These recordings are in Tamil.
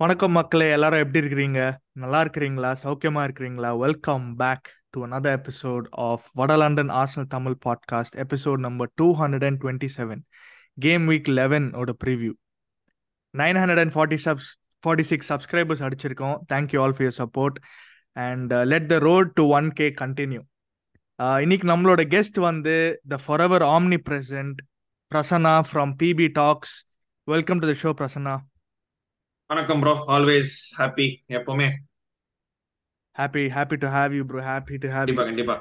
வணக்கம் மக்களே எல்லாரும் எப்படி இருக்கிறீங்க? நல்லா இருக்கிறீங்களா? சௌக்கியமா இருக்கிறீங்களா? Welcome back to another episode of வட London Arsenal Tamil podcast episode number two hundred and twenty seven game week லெவனோட preview preview nine hundred and forty subs forty six subscribers அடிச்சிருக்கோம் thank you all for your support and let the road to one K continue இன்னைக்கு நம்மளோட கெஸ்ட் வந்து the forever omnipresent Prasanna from BB talks welcome to the show Prasanna வணக்கம் ப்ரோ ஆல்வேஸ் ஹாப்பி எப்பவுமே. Happy happy to have you bro happy to have கண்டிப்பா கண்டிப்பா.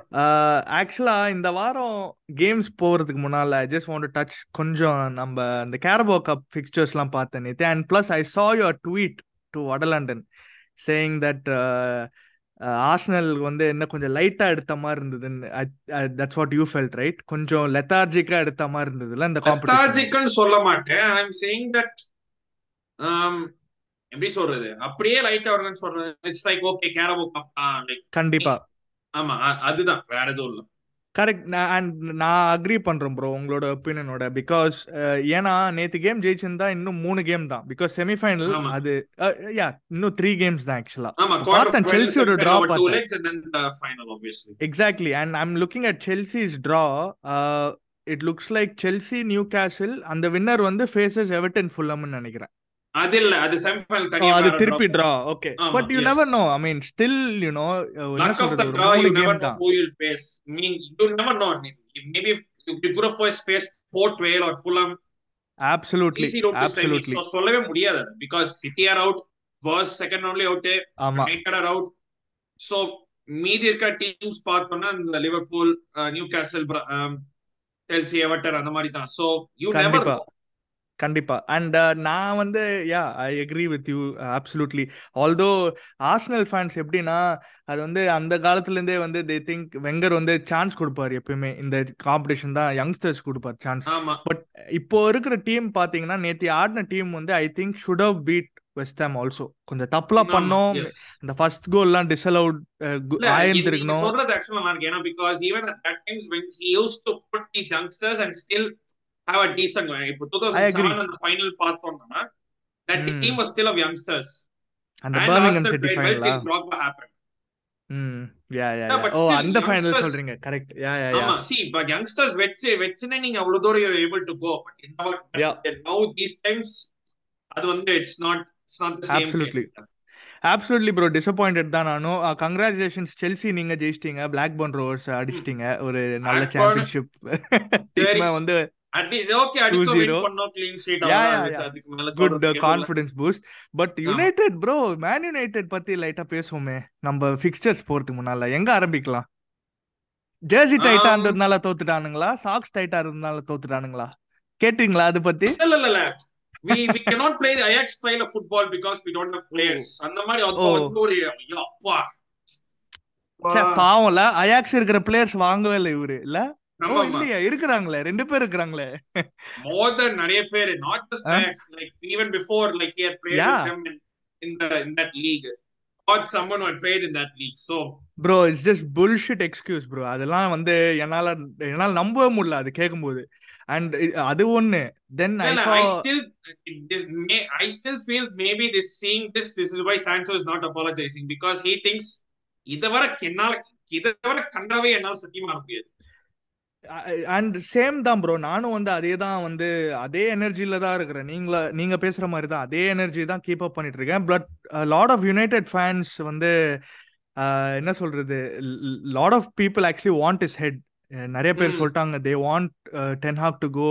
ஆக்சுவலா இந்த வாரம் கேம்ஸ் போறதுக்கு முன்னால ஜஸ்ட் வாண்ட் டச் கொஞ்சம் நம்ம இந்த கேரபோ கப் ஃபிக்சர்ஸ்லாம் பார்த்தேன் நேத்து. And plus I saw your tweet to வடலண்டன் saying that Arsenal வந்து என்ன கொஞ்சம் லைட்டா எடுத்த மாதிரி இருந்ததுன்னு that's what you felt right கொஞ்சம் லெத்தார்ஜிக்கா எடுத்த மாதிரி இருந்ததுல இந்த லெத்தார்ஜிக்கல் சொல்ல மாட்டேன். ஐ அம் சேயிங் தட் எப்படி சொல்றது? அப்படியே லைட்டா வருதுன்னு சொல்றது. It's like okay Carabao cup like கண்டிப்பா. ஆமா அதுதான். வேற எதுவும் இல்ல. கரெக்ட் அண்ட் நான் அக்ரி பண்றேன் ப்ரோ உங்களோட ஒப்பீனியனோட பிகாஸ் ஏன்னா நேத்து கேம் ஜெயிச்சிருந்தா இன்னும் மூணு கேம் தான். Because semifinal. அது யா இன்னும் த்ரீ கேம்ஸ் தான் ஆக்சுவலா பார்த்தேன், Chelsea யோட draw டூ பார்த்தேன். And exactly and I'm looking at Chelsea's draw it looks like Chelsea Newcastle அந்த வின்னர் வந்து ஃபேசஸ் எவர்டன் ஃபுல்லம்னு நினைக்கிறேன். அது இல்ல அது செமிஃபைனல் Oh, தனியா அது திருப்பி. Draw okay but you yes. Never know I mean still you know absolutely. Absolutely So சொல்லவே முடியாது because City are out, was second only out, ஆமா out. So மீதி இருக்க டீம்ஸ் பார்த்தோம்னா இந்த Liverpool Newcastle Chelsea Everton அந்த மாதிரி தான் ஸோ யூ நெவர் கண்டிப்பா. அண்ட் நான் வந்து yeah I agree with you absolutely. Although Arsenal fans எப்படின்னா அது வந்து அந்த காலத்துல இருந்தே வந்து தே திங்க் வெங்கர் வந்து சான்ஸ் கொடுப்பாரு எப்பயுமே. இந்த காம்படிஷன் தான் யங்ஸ்டர்ஸ் கொடுப்பாரு சான்ஸ் பட் இப்போ இருக்கிற டீம் பாத்தீங்கன்னா நேத்தி ஆடின டீம் வந்து I think should have beat West Ham also கொஞ்சம் தப்புலாம் ஆமா, பண்ணோம். இந்த ஃபர்ஸ்ட் கோல்லாம் டிஸ்அலவுட் ஆயிருந்திருக்கணும். சொல்றது ஆக்சுவலா இருக்கு ஏன்னா because even at that times when he used to put these youngsters and still have a decent இப்போ I agree. 2007 அந்த ஃபைனல் பார்த்தோம்னா that Hmm. team was still of youngsters அந்த and பர்மிங்ஹாம் சிட்டி ஃபைனலா Drogba happened ம் யா யா ஓ அந்த ஃபைனல் சொல்றீங்க கரெக்ட் யா யா யா ஆமா see but youngsters வச்சு வச்சுனே நீங்க அவ்வளவு தூரம் you're able to go but in our now these times அது வந்து it's not it's not the same Absolutely. thing. Absolutely bro disappointed தான் நானும் கங்க்ராச்சுலேஷன்ஸ் செல்சி நீங்க ஜெயிச்சிட்டீங்க பிளாக் பர்ன் ரோவர்ஸ் அடிச்சிட்டீங்க ஒரு நல்ல சாம்பியன்ஷிப். டீம் வந்து at least okay அடிச்சோம் 2-0. win பண்ணோம் clean sheet. Yeah, அவ்வளவுதான் yeah, இருந்துச்சு. yeah. அதுக்கு மேல குட் சொல்றதுக்கு எதுவும் இல்ல. Confidence boost but United bro man United பத்தி லைட்டா பேசுவோமே. நம்ம ஃபிக்ஸ்டர்ஸ் போறதுக்கு முன்னால. எங்க ஆரம்பிக்கலாம்? ஜெர்சி டைட்டா இருந்ததுனால தோத்துட்டானுங்களா? சாக்ஸ் டைட்டா இருந்ததுனால தோத்துட்டானுங்களா? கேட்டீங்களா அது பத்தி? இல்ல இல்ல இல்ல. We we cannot play the Ajax style of football because we don't have players. அந்த மாதிரி அது Oh. ஒரு அப்பா. பாவம்ல. அயாக்ஸ் இருக்கிற பிளேயர்ஸ் வாங்கவே இல்லை இவரு. இல்ல. இல்லையா இருக்கிறாங்களே ரெண்டு பேர் இருக்கிறாங்களே நிறைய பேர் them in, in the in that league or someone who had played in that league so bro it's just bullshit excuse bro அதெல்லாம் வந்து என்னால என்னால நம்பவே முடியல அது கேட்கும்போது அண்ட் அது ஒண்ணு தென் ஐ சா I still feel maybe this seeing this this is why Sancho is not apologizing because he thinks இதுவரை என்னால இதுவரை கண்டாவே என்னால் சத்தியமா முடியாது அண்ட் சேம் தான் ப்ரோ நானும் வந்து அதே தான் வந்து அதே எனர்ஜில தான் இருக்கிறேன். நீங்கள நீங்க பேசுற மாதிரி தான். அதே எனர்ஜி தான் கீப் அப் பண்ணிட்டு இருக்கேன். But lot of United fans வந்து என்ன சொல்றது? Lot of people actually want his head நிறைய பேர். சொல்லிட்டாங்க. They want Ten Hag to go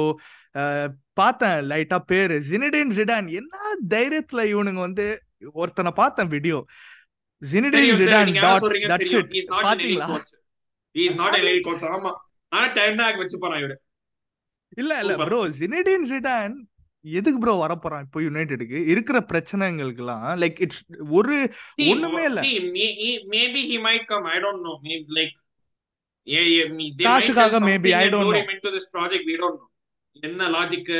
பார்த்தேன் லைட்டா பேரு. ஜினிடின் ஜிடான் என்ன தைரியத்துல இவனுங்க வந்து ஒருத்தனை பார்த்தேன் வீடியோ ஜினிடின். ஜிடான் டாட் தட்ஸ். இட் பாத்தீங்களா. ஆமா. ஆனா hag வச்சு போறான் இவரு. இல்ல இல்ல. ப்ரோ ஜினடின் ஜிடான் எதுக்கு ப்ரோ வரப்போறான் இப்போ யுனைடெடுக்கு இருக்கிற பிரச்சனைகளுக்கெல்லாம் லைக் இட்ஸ் ஒரு ஒண்ணுமே இல்ல know. Maybe like, yeah, yeah, me- they might காசுக்காக don't lure know. him into this project. We don't know. என்ன logic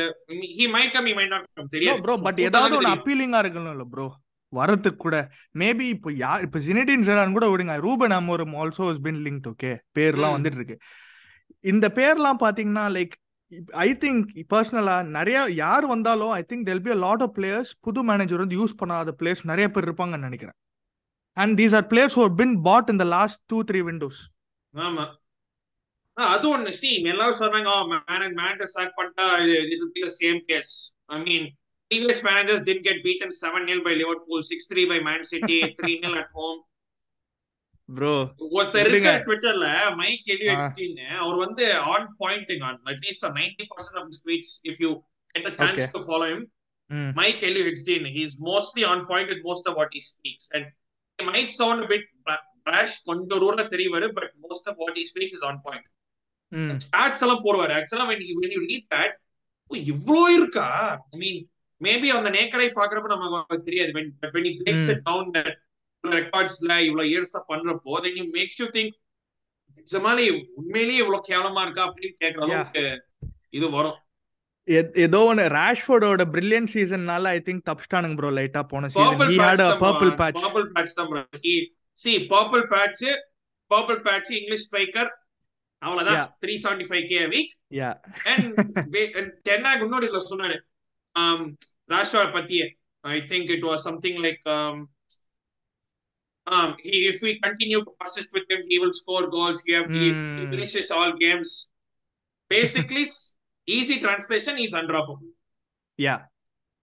he might come he might not come தெரியாது ப்ரோ பட் ஏதாவது தெரியும். அப்பீலிங்கா இருக்கணும் இல்ல ப்ரோ வரதுக்கு கூட மேபி இப்போ யார் இப்போ ஜினடின் ஜிடான் கூட விடுங்க Ruben Amorim also is been link okay பேர்லாம். வந்துட்டு இருக்கு இந்த பேர்லாம் பாத்தீங்கன்னா லைக் ஐ திங்க் பர்சனலா நிறைய யார் வந்தாலும் I think there'll be a lot of players புது மேனேஜர் வந்து யூஸ் பண்ணாத பிளேயர்ஸ் நிறைய பேர் இருப்பாங்கன்னு நினைக்கிறேன். And these are players who're been bought in the last two three windows ஆமா. அது ஒண்ணு. சி எல்லாரும் சொன்னாங்க மேனேஜர் சாக் பண்ணிட்டா இது same case I mean previous managers did get beaten 7-0 by Liverpool, 6-3 by Man City, 3-0 at home. Bro ஒருத்தர் இருக்க ட்விட்டர்ல மைக் எலியோ எக்ஸ்டின்னு அவர் வந்து on pointing on at least 90% of speech if you get a chance to follow him Mike Elliot Hexdean, he's mostly on point with most of what he speaks. And it might sound a bit brash, கொஞ்சம் ரூல தெரிவாரு but most of what he speaks is on point. Stats எல்லாம் போடுவாரு ஆக்சுவலா when you when you read that இவ்ளோ இருக்கா ஐ மீன் மேபி அந்த நேக்கரை பாக்குறப்ப நமக்கு தெரியாது when when he breaks it down that ரெக்கார்ட்ஸ்ல இவ்வளவு இயர்ஸ்ல பண்றப்போ then you makes you think நிஜமாலே உண்மையிலேயே இவ்வளவு கேவலமா இருக்கா? அப்படின்னு கேக்குற அளவுக்கு இது வரும். ஏதோ ஒன்னு ராஷ்ஃபோர்டோட பிரில்லியன்ட் சீசன்னால ஐ திங்க் தப்ஸ்டானுங்க ப்ரோ லைட்டா போன season he had a purple patch. Purple patch தான் bro he see purple patch purple patch English striker அவ்வளவுதான். Three seventy five K week yeah and Ten Hag இன்னொரு இதுல சொன்னாரு. ராஷ்வார் பத்தியே I think it was something like um he, if we continue to persist with him he will score goals he, have, he, he finishes all games. Basically easy translation is undroppable. Yeah.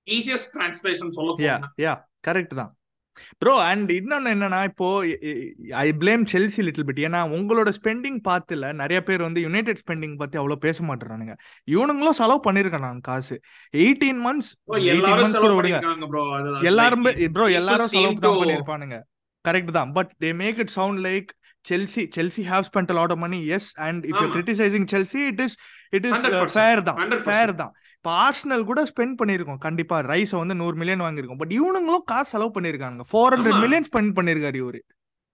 Easiest translation சொல்ல yeah yeah கரெக்ட் தான். ப்ரோ அண்ட் இன்னொன்னு என்னன்னா இப்போ I blame Chelsea little bit ஏன்னா உங்களோட ஸ்பெண்டிங் பார்த்துல நிறைய பேர் வந்து யுனைடெட் ஸ்பெண்டிங் பத்தி அவ்வளவு பேச மாட்டேறானுங்க. இவனுங்களும் செலவு பண்ணிருக்காங்க காசு. எயிட்டீன் மந்த்ஸ் எல்லாரும் ப்ரோ எல்லாரும் செலவு தான் பண்ணிருப்பானுங்க. கரெக்ட் தான். But they make it sound like Chelsea Chelsea have spend lot of money as and if you criticising Chelsea it is it is fair தான் ஃபேர் தான். இப்போ ஆர்ஸ்னல் கூட ஸ்பெண்ட் பண்ணிருக்கோம் கண்டிப்பா ரைஸ் வந்து நூறு மில்லியன் வாங்கியிருக்கோம். பட் இவனுங்களும் காசு செலவு பண்ணிருக்காங்க ஃபோர் ஹண்ட்ரட் மில்லியன் ஸ்பெண்ட் பண்ணிருக்காரு இவரு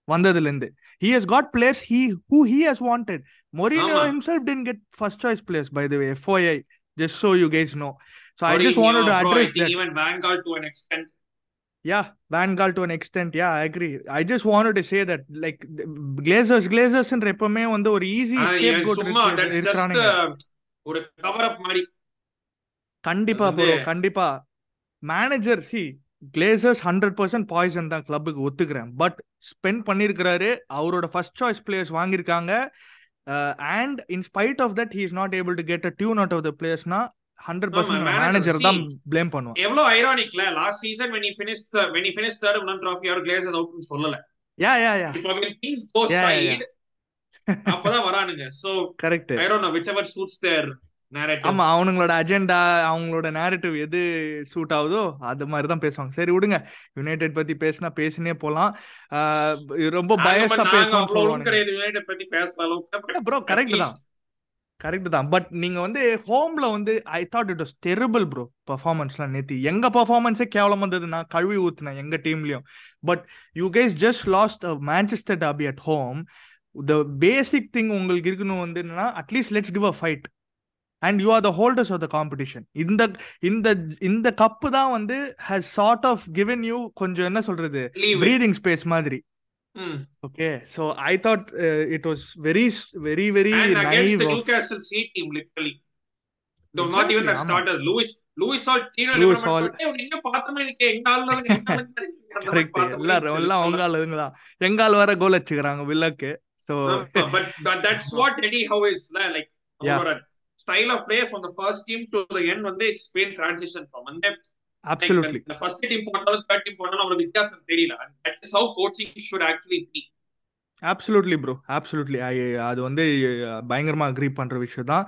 வந்ததுல இருந்து he has got players he who he has wanted Mourinho himself didn't get first choice players by the way FYI just so you guys know so I just wanted to address that even Vanguard to an extent yeah Vanguard to an extent. Yeah i agree. I just wanted to say that like glazers glazers எப்பவுமே வந்து ஒரு ஈஸி இருக்கிறானுங்க. ஒரு கவர் அப் மாதிரி. கண்டிப்பா ப்ரோ கண்டிப்பா. Manager C Glazers hundred percent poison தான் கிளப்புக்கு ஒத்துக்கிறேன். பட் ஸ்பெண்ட் பண்ணிருக்கிறாரு அவரோட ஃபர்ஸ்ட் சாய்ஸ் பிளேயர்ஸ் வாங்கியிருக்காங்க. And in spite of that he is not able to get a tune out of the பிளேயர்ஸ்னா hundred percent manager தான் பிளேம் பண்ணுவோம் எவ்வளவு ஐரானிக்ல last season finished the, when he finished third one trophy அவர் கிளேசர்ஸ் அவுட்னு சொல்லல. யா யா யா அப்பதான் வரானுங்க. So correct I don't know their narrative. ஆமா அவங்களோட அஜெண்டா அவங்களோட நேரட்டிவ் எது சூட் ஆகுதோ அது மாதிரி தான் பேசுவாங்க. சரி விடுங்க. யுனைடெட் பத்தி பேசினா பேசினே போலாம். ரொம்ப பயஸ்டா அளவுக்கு. ப்ரோ கரெக்ட் தான். கரெக்ட் தான். பட் நீங்க வந்து ஹோம்ல வந்து I thought it was terrible bro பர்ஃபார்மன்ஸ்லாம் நேத்தி. எங்க பர்ஃபார்மன்ஸே கேவலம் வந்தது நான் கழுவி ஊத்துனேன் எங்க டீம்லயும் but you guys just lost Manchester derby at home the basic thing உங்களுக்கு இருக்கணும் வந்து என்னன்னா at least let's give a fight and you are the holders of the competition இந்த இந்த இந்த கப்பு தான் வந்து has sort of given you கொஞ்சம் என்ன சொல்றது? பிரீதிங் ஸ்பேஸ் மாதிரி. Okay, so I thought uh, it was very, very, very and against the of- Newcastle C team, literally. Though not Exactly, even that ஆமா. starter. Louis, Louis Hall, Tino ஆளுங்க தான் எங்கால் வர கோல் வச்சுக்கிறாங்க வில்லக்கு சோ ஆமா, but that- that's what Eddie Howe is ல, like Yeah. அவரோட style of play from the first team to the end வந்து it's been transition from வந்து அப்சல்யூட்லி first team போட்டாலும் third team போட்டாலும் அவருக்கு வித்தியாசம் தெரியல. That is how coaching should actually be. Absolutely bro absolutely அது வந்து பயங்கரமா அக்ரி பண்ற விஷயம் தான்.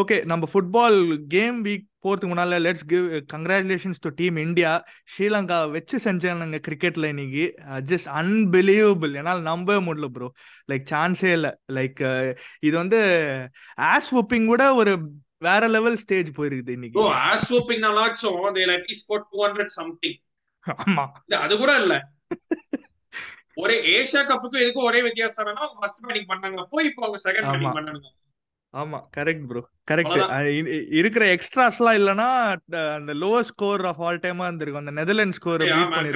ஓகே நம்ம ஃபுட்பால் கேம் வீக் போறதுக்கு முன்னால let's give congratulations to team India Sri Lanka வச்சு செஞ்சானுங்க கிரிக்கெட்ல இன்னைக்கு. ஜஸ்ட் அன்பிலீவபிள் என்னால் நம்பவே முடியல ப்ரோ லைக் சான்ஸே இல்லை. லைக் இது வந்து ஆஸ் ஒப்பிங் கூட ஒரு வேற லெவல் ஸ்டேஜ் போயிருக்குது இன்னைக்கு. swooping நாளாச்சும் they'll at least score 200 something. ஆமா. அது கூட இல்ல. ஒரே ஏசியா கப்புக்கும் இதுக்கும் ஒரே வித்தியாசம் என்னன்னா அவங்க ஃபர்ஸ்ட் பேட்டிங் பண்ணாங்க. அப்போ இப்போ அவங்க செகண்ட். பேட்டிங் பண்ணாங்க. ஆமா கரெக்ட் ப்ரோ கரெக்ட். இருக்கிற எக்ஸ்ட்ராஸ்லாம் இல்லனா அந்த லோவர் ஸ்கோர் ஆஃப் ஆல் டைமா இருந்திருக்கும். அந்த நெதர்லாந்து ஸ்கோர்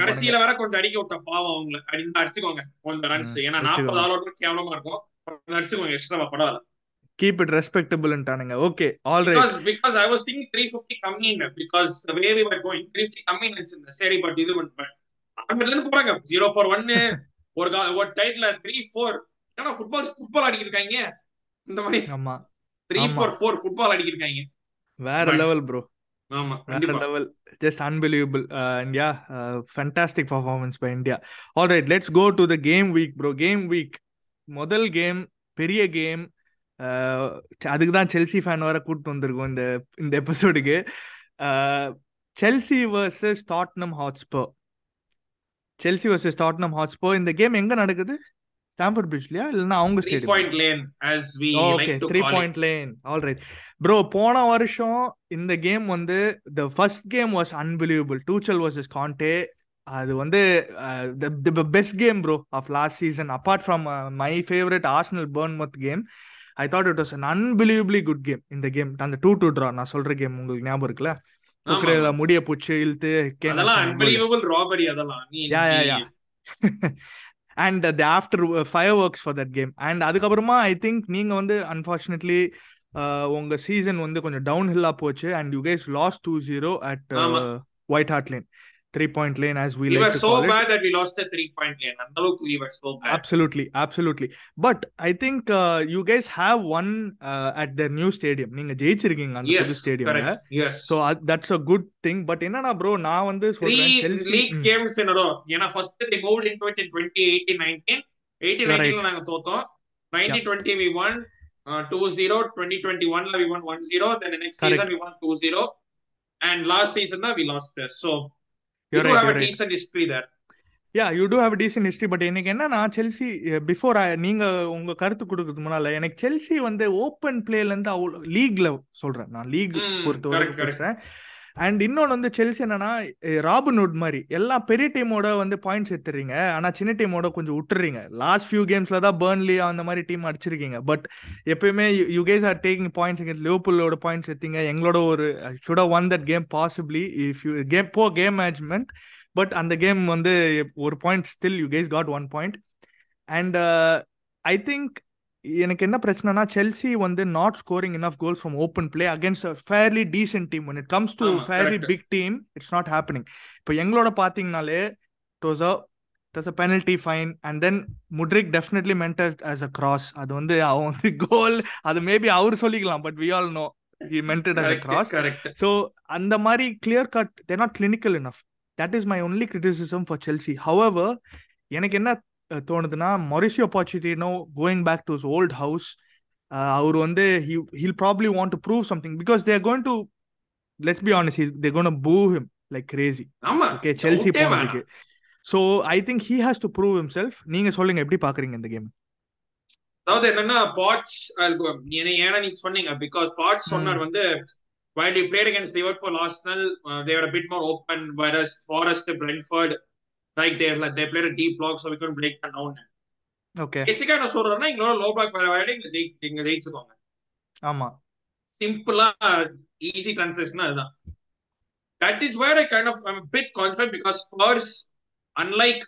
கடைசியில வர கொஞ்சம் அடிக்க விட்ட பாவம் அவங்கள. அடி அடிச்சுக்கோங்க. கொஞ்சம் ரன்ஸ் ஏன்னா வச்சுக்கோங்க. நாற்பது ஆள் கேவலமா இருக்கும். அடிச்சுக்கோங்க எக்ஸ்ட்ரா பரவாயில்ல. It respectable-ன்ட்டானுங்க. Okay, all right. Because because I was thinking 350 கம்மின்னு because the way we were going 350 கம்மின்னு நினைச்சிருந்தேன். சரி பட் இது வந்து ஆரம்பத்துல இருந்து போறாங்க. 0 for 1 ஒரு ஒரு டைட்ல 3 4 ஏன்னா ஃபுட்பால் ஃபுட்பால் அடிக்கிட்டு இருக்காங்க இந்த மாதிரி. ஆமா. 3 ஆமா. 4 4 ஃபுட்பால் அடிக்கிட்டு இருக்காங்க வேற லெவல் ப்ரோ ஆமா வேற level just unbelievable and yeah fantastic performance by India all right let's go to the game week bro game week முதல் கேம் பெரிய கேம் அதுக்கு தான் செல்சி ஃபேன் வர கூட்டு வந்திருக்கோம் இந்த இந்த எபிசோடுக்கு Chelsea versus Tottenham Hotspur Chelsea versus Tottenham Hotspur இந்த கேம் எங்க நடக்குது? ஸ்டாம்பர்ட் பிரிட்ஜ்லயா இல்லைன்னா அவங்க 3 stadium point lane as we okay three point lane all right bro போன வருஷம் இந்த கேம் வந்து the first game was unbelievable Tuchel versus Conte அது வந்து the best game bro of last season apart from my favourite Arsenal Bournemouth game I thought it was un unbelievably good game இந்த கேம் அந்த டூ டூ ட்ரா நான் சொல்ற கேம் உங்களுக்கு ஞாபகம் இருக்குல்ல? குக்கரையில முடிய புடிச்சு இழுத்து yeah yeah yeah and the after fireworks for that game and அதுக்கப்புறமா ஐ திங்க் நீங்க வந்து அன்பார்ச்சுனேட்லி உங்க சீசன் வந்து கொஞ்சம் டவுன் ஹில்லா போச்சு. And you guys lost two zero at. White Hart Lane Three point lane as we we were like to so call it bad that we lost the 3 point lane அந்த அளவுக்கு we were so bad absolutely absolutely but i think uh, you guys have won uh, at the new stadium நீங்க ஜெயிச்சிருக்கீங்க அந்த yes புது ஸ்டேடியம்ல correct yes so uh, that's a good thing but என்னன்னா ப்ரோ நான் வந்து three சொல்றேன் Chelsea league games in a row ஏன்னா first they moved into it in 2018 19 18 You're 19 ல நாங்க தோத்தோம் 1920 we won uh, 2-0 2021 ல we won 1-0 then the next Correct. season we won 2-0 and last season தான் we lost there so You're do have you're a right. decent history there. Yeah you too have decent history but எனக்கு என்னன்னா செல்சி பிஃபோர் நீங்க உங்க கருத்து கொடுக்கறதுக்கு முன்னால எனக்கு செல்சி வந்து ஓப்பன் பிளேல இருந்து அவ்வளோ லீக்ல சொல்றேன். நான் லீக் பொறுத்த வரைக்கும் பேசுறேன். அண்ட் இன்னொன்று வந்து செல்சி என்னன்னா ராபின்வுட் மாதிரி. எல்லா பெரிய டீமோட வந்து பாயிண்ட்ஸ் எடுத்துறீங்க. ஆனால் சின்ன டீமோட கொஞ்சம் விட்டுறீங்க லாஸ்ட் ஃபியூ கேம்ஸ்ல தான் பேர்ன்லி அந்த மாதிரி டீம் அடிச்சிருக்கீங்க. பட் எப்பயுமே you guys are taking points லியோபுல்லோட points எடுத்தீங்க. எங்களோட ஒரு should won that game possibly if you came for game management but அந்த கேம் வந்து ஒரு point still you guys got one point and I think எனக்கு என்ன பிரச்சனைனா செல்சி வந்து not scoring enough goals from open play against fairly decent team when it comes to ஆமா, fairly. Big team it's not happening இப்போ எங்களோட பார்த்தீங்கனாலே it was a it was a penalty fine and then Mudryk definitely meant it as a cross அது வந்து அவன் வந்து கோல் அது மேபி அவர் சொல்லிக்கலாம் but we all know meant it as a cross so அந்த மாதிரி clear cut they're not clinical enough that is my only criticism for Chelsea however எனக்கு என்ன தோணுதுன்னா Mauricio Pochettino going back to old house அவர் வந்து he'll probably want to prove something because they're going to let's be honest they gonna boo him like crazy okay Chelsea போனதுக்கு so I think he has to prove himself. நீங்க சொல்லுங்க எப்படி பாக்குறீங்க இந்த கேம் அதாவது என்னன்னா பாட்ஸ் ஏன்னா நீங்க சொன்னீங்க பிகாஸ் பாட்ஸ் சொன்னார் வந்து while you played against Liverpool, Arsenal, uh, they were a bit more open, whereas Forest, Brentford, like they like they played a deep block, so we couldn't break down. Okay பேசிக்கா என்ன சொல்றேன்னா எங்களோட லோ பிளாக் வேற இங்க ஜெயி இங்க ஜெயிச்சுக்கோங்க. ஆமா. சிம்பிளா ஈஸி டிரான்ஸ்லேஷன் அதுதான். That is where I kind of I'm bit confident because Spurs unlike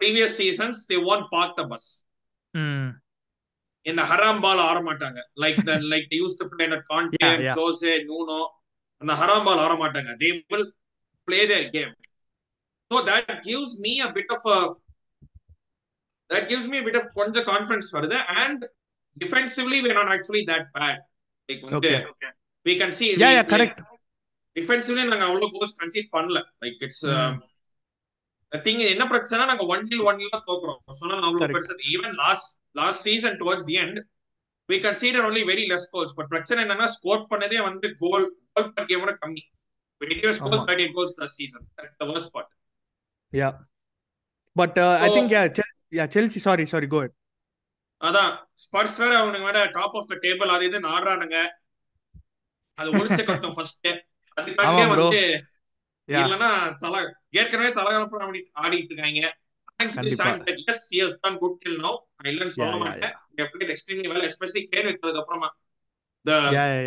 previous seasons they won't park the bus இந்த ஹராம் பால் ஆட மாட்டாங்க like the like the used to play Conte yeah. Jose Nuno அந்த ஹராம் பால் ஆட மாட்டாங்க they will play their game so that gives me a bit of that gives me bit of கொஞ்சம் கான்ஃபிடன்ஸ் வருது. And defensively we not actually that bad like வந்து Okay. We can see yeah yeah correct defensively நாங்க அவ்வளவு கோல்ஸ் கன்சீட் பண்ணல. Like it's. திங் என்ன பிரச்சனை நாங்க ஒன் டில் ஒன் தான் தோக்குறோம். சொன்னா அவ்வளவு. பெருசு even last last season towards the end we concede only very less goals but பிரச்சனை என்னன்னா ஸ்கோர் பண்ணதே வந்து கோல் கோல் பர் கேமோட கம்மி. Score. Thirty goals season that's the worst part yeah but I think yeah yeah Chelsea sorry sorry go அதான் ஸ்பர்ஸ் வேற அவனுங்க வேற டாப் ஆஃப் த டேபிள் அது இதுன்னு ஆடுறானுங்க அது ஒழிச்ச கட்டும் ஃபர்ஸ்ட் அதுக்காக ஆமா bro. வந்து இல்லனா தல ஏற்கனவே தலகலப்பா ஆடி ஆடிட்டு இருக்காங்க the S has done good till now நான் இல்லன்னு சொல்ல மாட்டேன் they played extremely well especially கேர் விட்டதுக்கு அப்புறமா the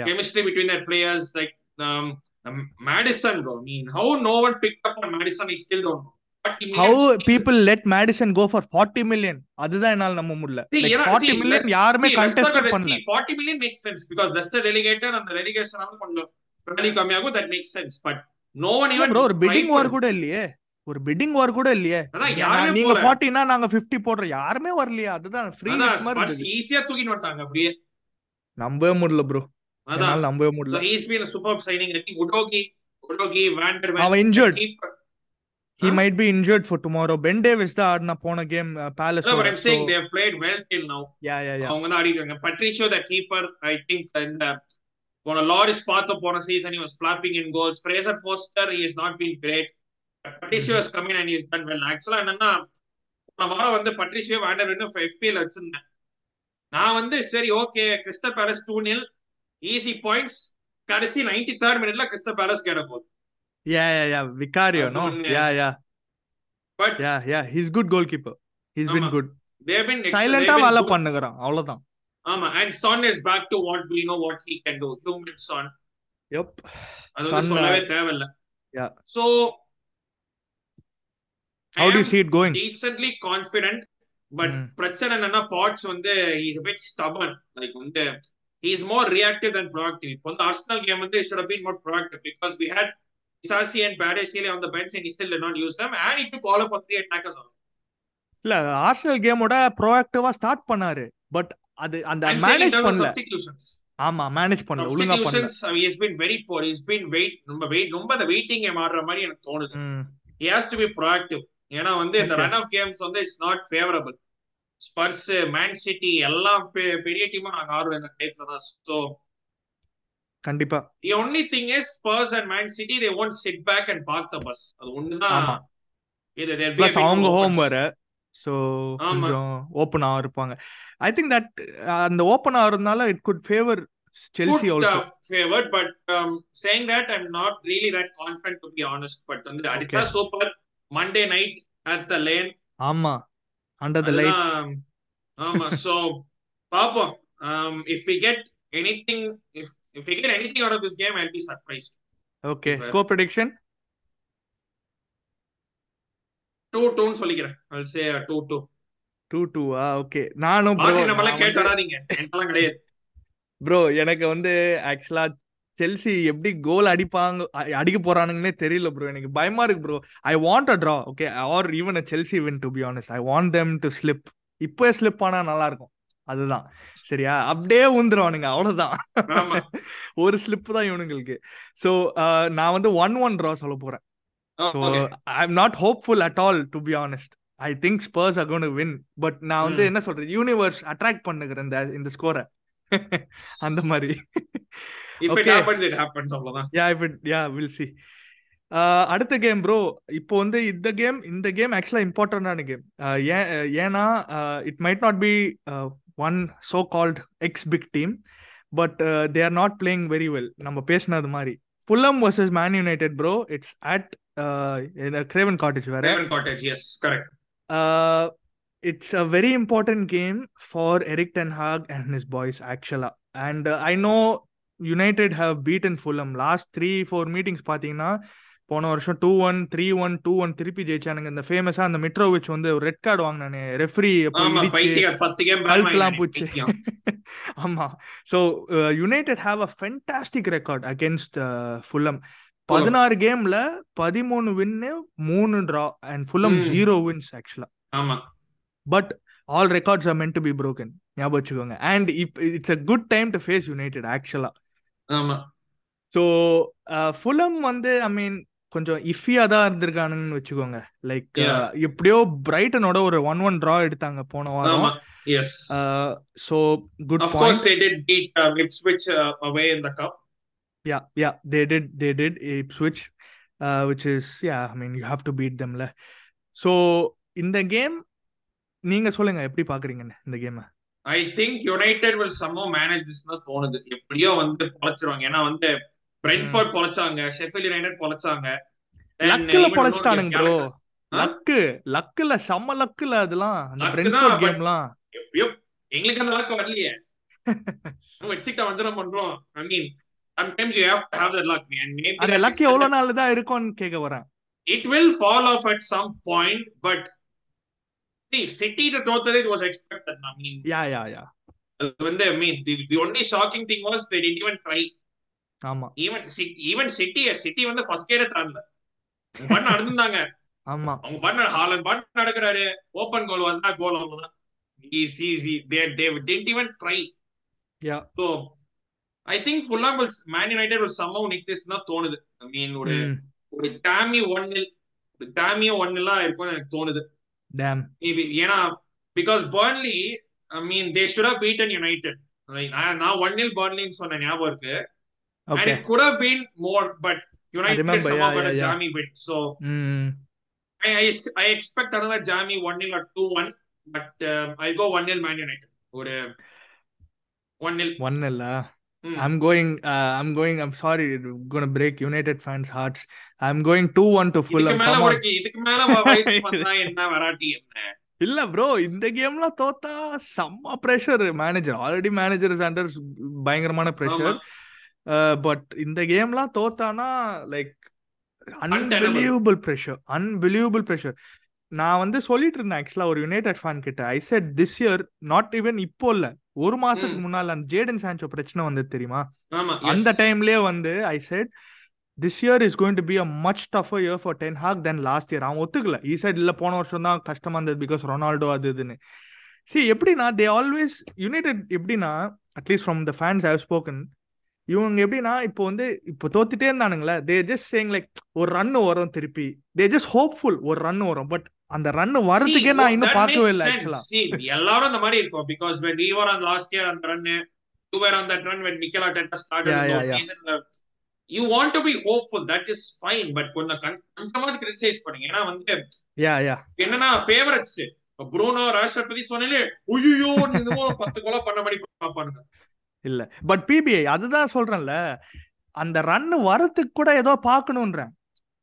chemistry between their players like um, um, Madison bro I mean how no one picked up on Madison I still don't know how people let Maddison go for 40 million அதுதான் என்னால நம்ப முடியல. லைக் 40 மில்லியன் யாருமே கண்டெஸ்ட் பண்ணல. 40 million makes sense because Leicester relegated அந்த ரெலிகேஷனால கொஞ்சம் வேல்யூ கம்மியாகும். That makes sense but no one even bro ஒரு பிட்டிங் வார் கூட இல்லையே. ஒரு பிட்டிங் வார் கூட இல்லையே. நீங்க 40 னா நாங்க 50 போடுறோம். யாருமே வரலையா. அதுதான் ஃப்ரீ மாதிரி ஈஸியா தூக்கிட்டு வந்தாங்க அப்படியே. நம்பவே முடியல ப்ரோ அதான். நம்பவே முடியல. So he's been a superb signing i think udogi udogi vander அவன் injured. He huh? might be injured for tomorrow ben davis da ஆடுன போன game palace no, but i'm saying so... they have played well till now yeah yeah yeah அவங்க தான் ஆடிட்டாங்க patricio the keeper i think இந்த போன லாரிஸ் பார்த்த போன season he was flapping in goals fraser foster he has not been great patricio has come in and he has done well actually என்னன்னா போன வாரம் வந்து vander வந்து fpl வச்சிருந்தேன் நான் வந்து சரி okay Crystal Palace two nil easy points கடைசி நைன்டி தேர்ட் மினிட்ல கிறிஸ்டல் பேலஸ் கேட போகுது Yeah, yeah, yeah. Vicario, no? Yeah, yeah. But yeah, yeah. He's good goalkeeper. He's been good. Been வேலை பண்ணுகிறான் அவ்வளவுதான் ஆமா and son is back to what we know what he can do human son yep அது வந்து சொல்லவே தேவையில்ல yeah so how do you see it going decently confident but mm. பிரச்சனை என்னன்னா பாட்ஸ் வந்து is a bit stubborn like வந்து he is more reactive than proactive இப்போ வந்து ஆர்சனல் கேம் வந்து should have been more proactive because we had Sassi and Badesile on the bench and he still did not use them. And he took all of our three attackers off. இல்ல ஆர்சனல் கேமோட ப்ரோஆக்டிவா ஸ்டார்ட் பண்ணாரு. பட் அது அந்த மேனேஜ் பண்ணல. ஆமா மேனேஜ் பண்ணல. ஒழுங்கா பண்ணல. He has been very poor. He's been wait ரொம்ப வெயிட் ரொம்ப அந்த வெயிட்டிங் கேம் ஆடுற மாதிரி எனக்கு தோணுது. he has to be proactive. ஏன்னா வந்து இந்த ரன் ஆஃப் கேம்ஸ் வந்து it's not favourable Spurs Man City எல்லாம் பெரிய டீமா நாங்க ஆடுறோம் இந்த டைப்ல தான். சோ கண்டிப்பா the only thing is Spurs and Man City they won't sit back and park the bus அது ஒண்ணுதான் இது தேர் பிளஸ் அவங்க ஹோம் வர சோ கொஞ்சம் ஓபனா இருப்பாங்க ஐ திங்க் தட் அந்த ஓபனா இருந்தால it could favour Chelsea Could, also uh, favored, but um, saying that I'm not really that confident to be honest. But on the okay. super Monday night at the lane. ஆமா under the lights. ஆமா so பாப்போம் um if we get anything if if we get anything out of this game I'll be surprised. Okay, score prediction? 2-2 னு சொல்லிக்கிறேன். I'll say 2-2. 2-2 ஆ ஓகே நானும் ப்ரோ வராதீங்க என்னலாம் கிடையாது. ப்ரோ எனக்கு வந்து ஆக்சுவலா செல்சி எப்படி கோல் அடிப்பாங்க அடிக்க போறானுங்கன்னே தெரியல ப்ரோ எனக்கு பயமா இருக்கு bro I want a draw okay or even a Chelsea win to be honest I want them to slip இப்போ ஸ்லிப் ஆனா நல்லா இருக்கும். அதுதான். சரியா? அப்படியே ஊந்துருவானுங்க. அவ்வளவுதான். ஒரு ஸ்லிப் தான் இவனுங்களுக்கு. ஸோ நான் வந்து ஒன் ஒன் ட்ரா சொல்ல போறேன். So I am not hopeful at all to be honest I think Spurs are gonna win but நான் வந்து என்ன சொல்றேன் யூனிவர்ஸ் அட்ராக்ட் பண்ணுகிறேன் இந்த இந்த ஸ்கோரை அந்த மாதிரி. அடுத்த கேம் ப்ரோ இப்போ வந்து இந்த கேம் இந்த கேம் ஆக்சுவலா இம்பார்ட்டன்டான கேம் ஏன் ஏன்னா it might not be one so called ex big team but they are not playing very well நம்ம பேசினது மாதிரி Fulham versus Man United bro it's at Craven Cottage வேற Craven Cottage yes correct it's a very important game for Eric Ten Hag and his boys, actually. And uh, I know United have beaten Fulham last three, four meetings. பார்த்தீங்கன்னா போன வருஷம் two one three one two one திருப்பி ஜெயிச்சானுங்க. இந்த ஃபேமஸா அந்த மிட்ரோவிச் வந்து ரெட் கார்டு வாங்கினானே. ரெஃப்ரி கல்கெல்லாம் பூச்சி. ஆமா. So United have a fantastic record against Fulham பதினாறு கேம்ல பதிமூணு வின்னு மூணு draw and Fulham zero wins ஆக்சுவலா ஆமா. But all records are meant to be broken ஞாபகம் வச்சுக்கோங்க. And if it's a good time to face United ஆக்சுவலா ஆமா. ஸோ ஃபுலம் வந்து ஐ மீன் கொஞ்சம் இஃபியா தான் இருந்திருக்கானுங்கன்னு வச்சுக்கோங்க. லைக் எப்படியோ பிரைட்டனோட ஒரு ஒன் ஒன் ட்ரா எடுத்தாங்க போன வாரம். Yes so good of course they did beat Ipswich away in the cup yeah yeah they did they did Ipswich which is yeah i mean you have to beat them la so இந்த கேம் நீங்க சொல்லுங்க எப்படி பாக்குறீங்க இந்த game I think United will somehow manage தான் தோணுது. எப்படியோ வந்து பொழைச்சிருவாங்க. ஏன்னா வந்து பிரெட்ஃபோர்ட் பொழைச்சாங்க ஷெஃபில் யுனைடெட் பொழைச்சாங்க. லக்குல பொழைச்சிட்டானுங்க ப்ரோ லக்கு லக்குல செம்ம லக்குல அதெல்லாம். அந்த பிரெட்ஃபோர்ட் கேம்லாம் எங்களுக்கு அந்த லக்கு வரலையே. வச்சுக்கிட்ட வஞ்சனம் பண்றோம். I mean sometimes you have to have that luck அந்த லக் எவ்வளவு நாள் தான் இருக்கும்னு கேட்க வரேன் it will fall off at some point, but see, City to totally it was expected. I mean, yeah, yeah, yeah. When they, I mean, the, the only shocking thing was ஆமா. ஈவன் ஈவன் சிட்டி சிட்டி வந்து ஃபர்ஸ்ட் கேரே தாண்டல பண்ண நடந்தாங்க ஆமா. அவங்க பண்ண ஹாலன் பண்ண நடக்கிறாரு. ஓபன் கோல் வந்தா கோல் அவ்வளவுதான். Easy easy they they didn't even try yeah so I think Fulham will Man United ஒரு சம்மவ் நிக்திஸ் தான் தோணுது. ஐ மீன் ஒரு ஒரு டாமி ஒன் இல் ஒரு டாமியோ ஒன் எல்லாம் இருக்கும்னு எனக்கு தோணுது. டேம் ஏன்னா because Burnley I mean they should have beaten United நான் ஒன் இல் பர்ன்லின்னு சொன்ன ஞாபகம் இருக்கு. Okay. And it could have been more, but United remember, somehow yeah, got a yeah, yeah. jammy win. So ம் I, I, I expect another jammy 1 0 or 2 1, but um, I'll go 1 0 Man United. Or uh, 1 0. One Mm. I'm going uh, I'm going I'm sorry gonna break United fans hearts I'm going 2-1 to இதுக்கு Fulham இதுக்கு மேல வயசு வந்தா என்ன வராட்டி என்ன இல்ல ப்ரோ இந்த கேம்லாம் தோத்தா செம்ம pressure manager already manager is under பயங்கரமான. பிரஷர் பட் இந்த கேம்லாம் தோத்தானா like. Unbelievable pressure unbelievable pressure நான் வந்து சொல்லிட்டு இருந்தேன் ஆக்சுவலா ஒரு யுனைடெட் ஃபேன் கிட்ட I said this year not even இப்போ இல்ல ஒரு மாசத்துக்கு. முன்னால அந்த ஜேடன் சான்சோ பிரச்சனை வந்தது தெரியுமா அந்த. டைம்லயே வந்து I said this year is going to be a much tougher year for Ten Hag than last year அவன் ஒத்துக்கல ஈ சைட் இல்ல போன வருஷம் தான் கஷ்டமா இருந்தது பிகாஸ் ரொனால்டோ அது இதுன்னு சி எப்படின்னா தே ஆல்வேஸ் யுனைடெட் எப்படின்னா at least from the fans how spoken இவங்க எப்படின்னா இப்போ வந்து இப்போ தோத்துட்டே இருந்தானுங்களே தே ஜஸ்ட் சேயிங் லைக் ஒரு ரன் வரும் திருப்பி. தே ஜஸ்ட் ஹோப்ஃபுல் ஒரு ரன் வரும். பட் அந்த ரன் வரதுக்கே நான் இன்னும் பார்க்கவே இல்லை. ஆக்சுவலா எல்லாரும் அந்த மாதிரி இருக்கும். Because when we were on last year on the run you were on that run when Mikel Arteta started Yeah, yeah, yeah. season you want to be hopeful that is fine. But கொஞ்சம் கொஞ்சமாவது கிரிட்டிசைஸ் பண்ணுங்க. ஏன்னா வந்து யா யா என்னன்னா ஃபேவரட்ஸ் ப்ரூனோ ராஷ்வர் பத்தி சொன்னாலே உய்யோ இன்னும் பத்து கொலை பண்ண மாதிரி பாப்பானுங்க. இல்ல. பட் பிபிஐ அதுதான் சொல்றேன்ல. அந்த ரன் வரதுக்கு கூட ஏதோ பார்க்கணும்ன்றேன்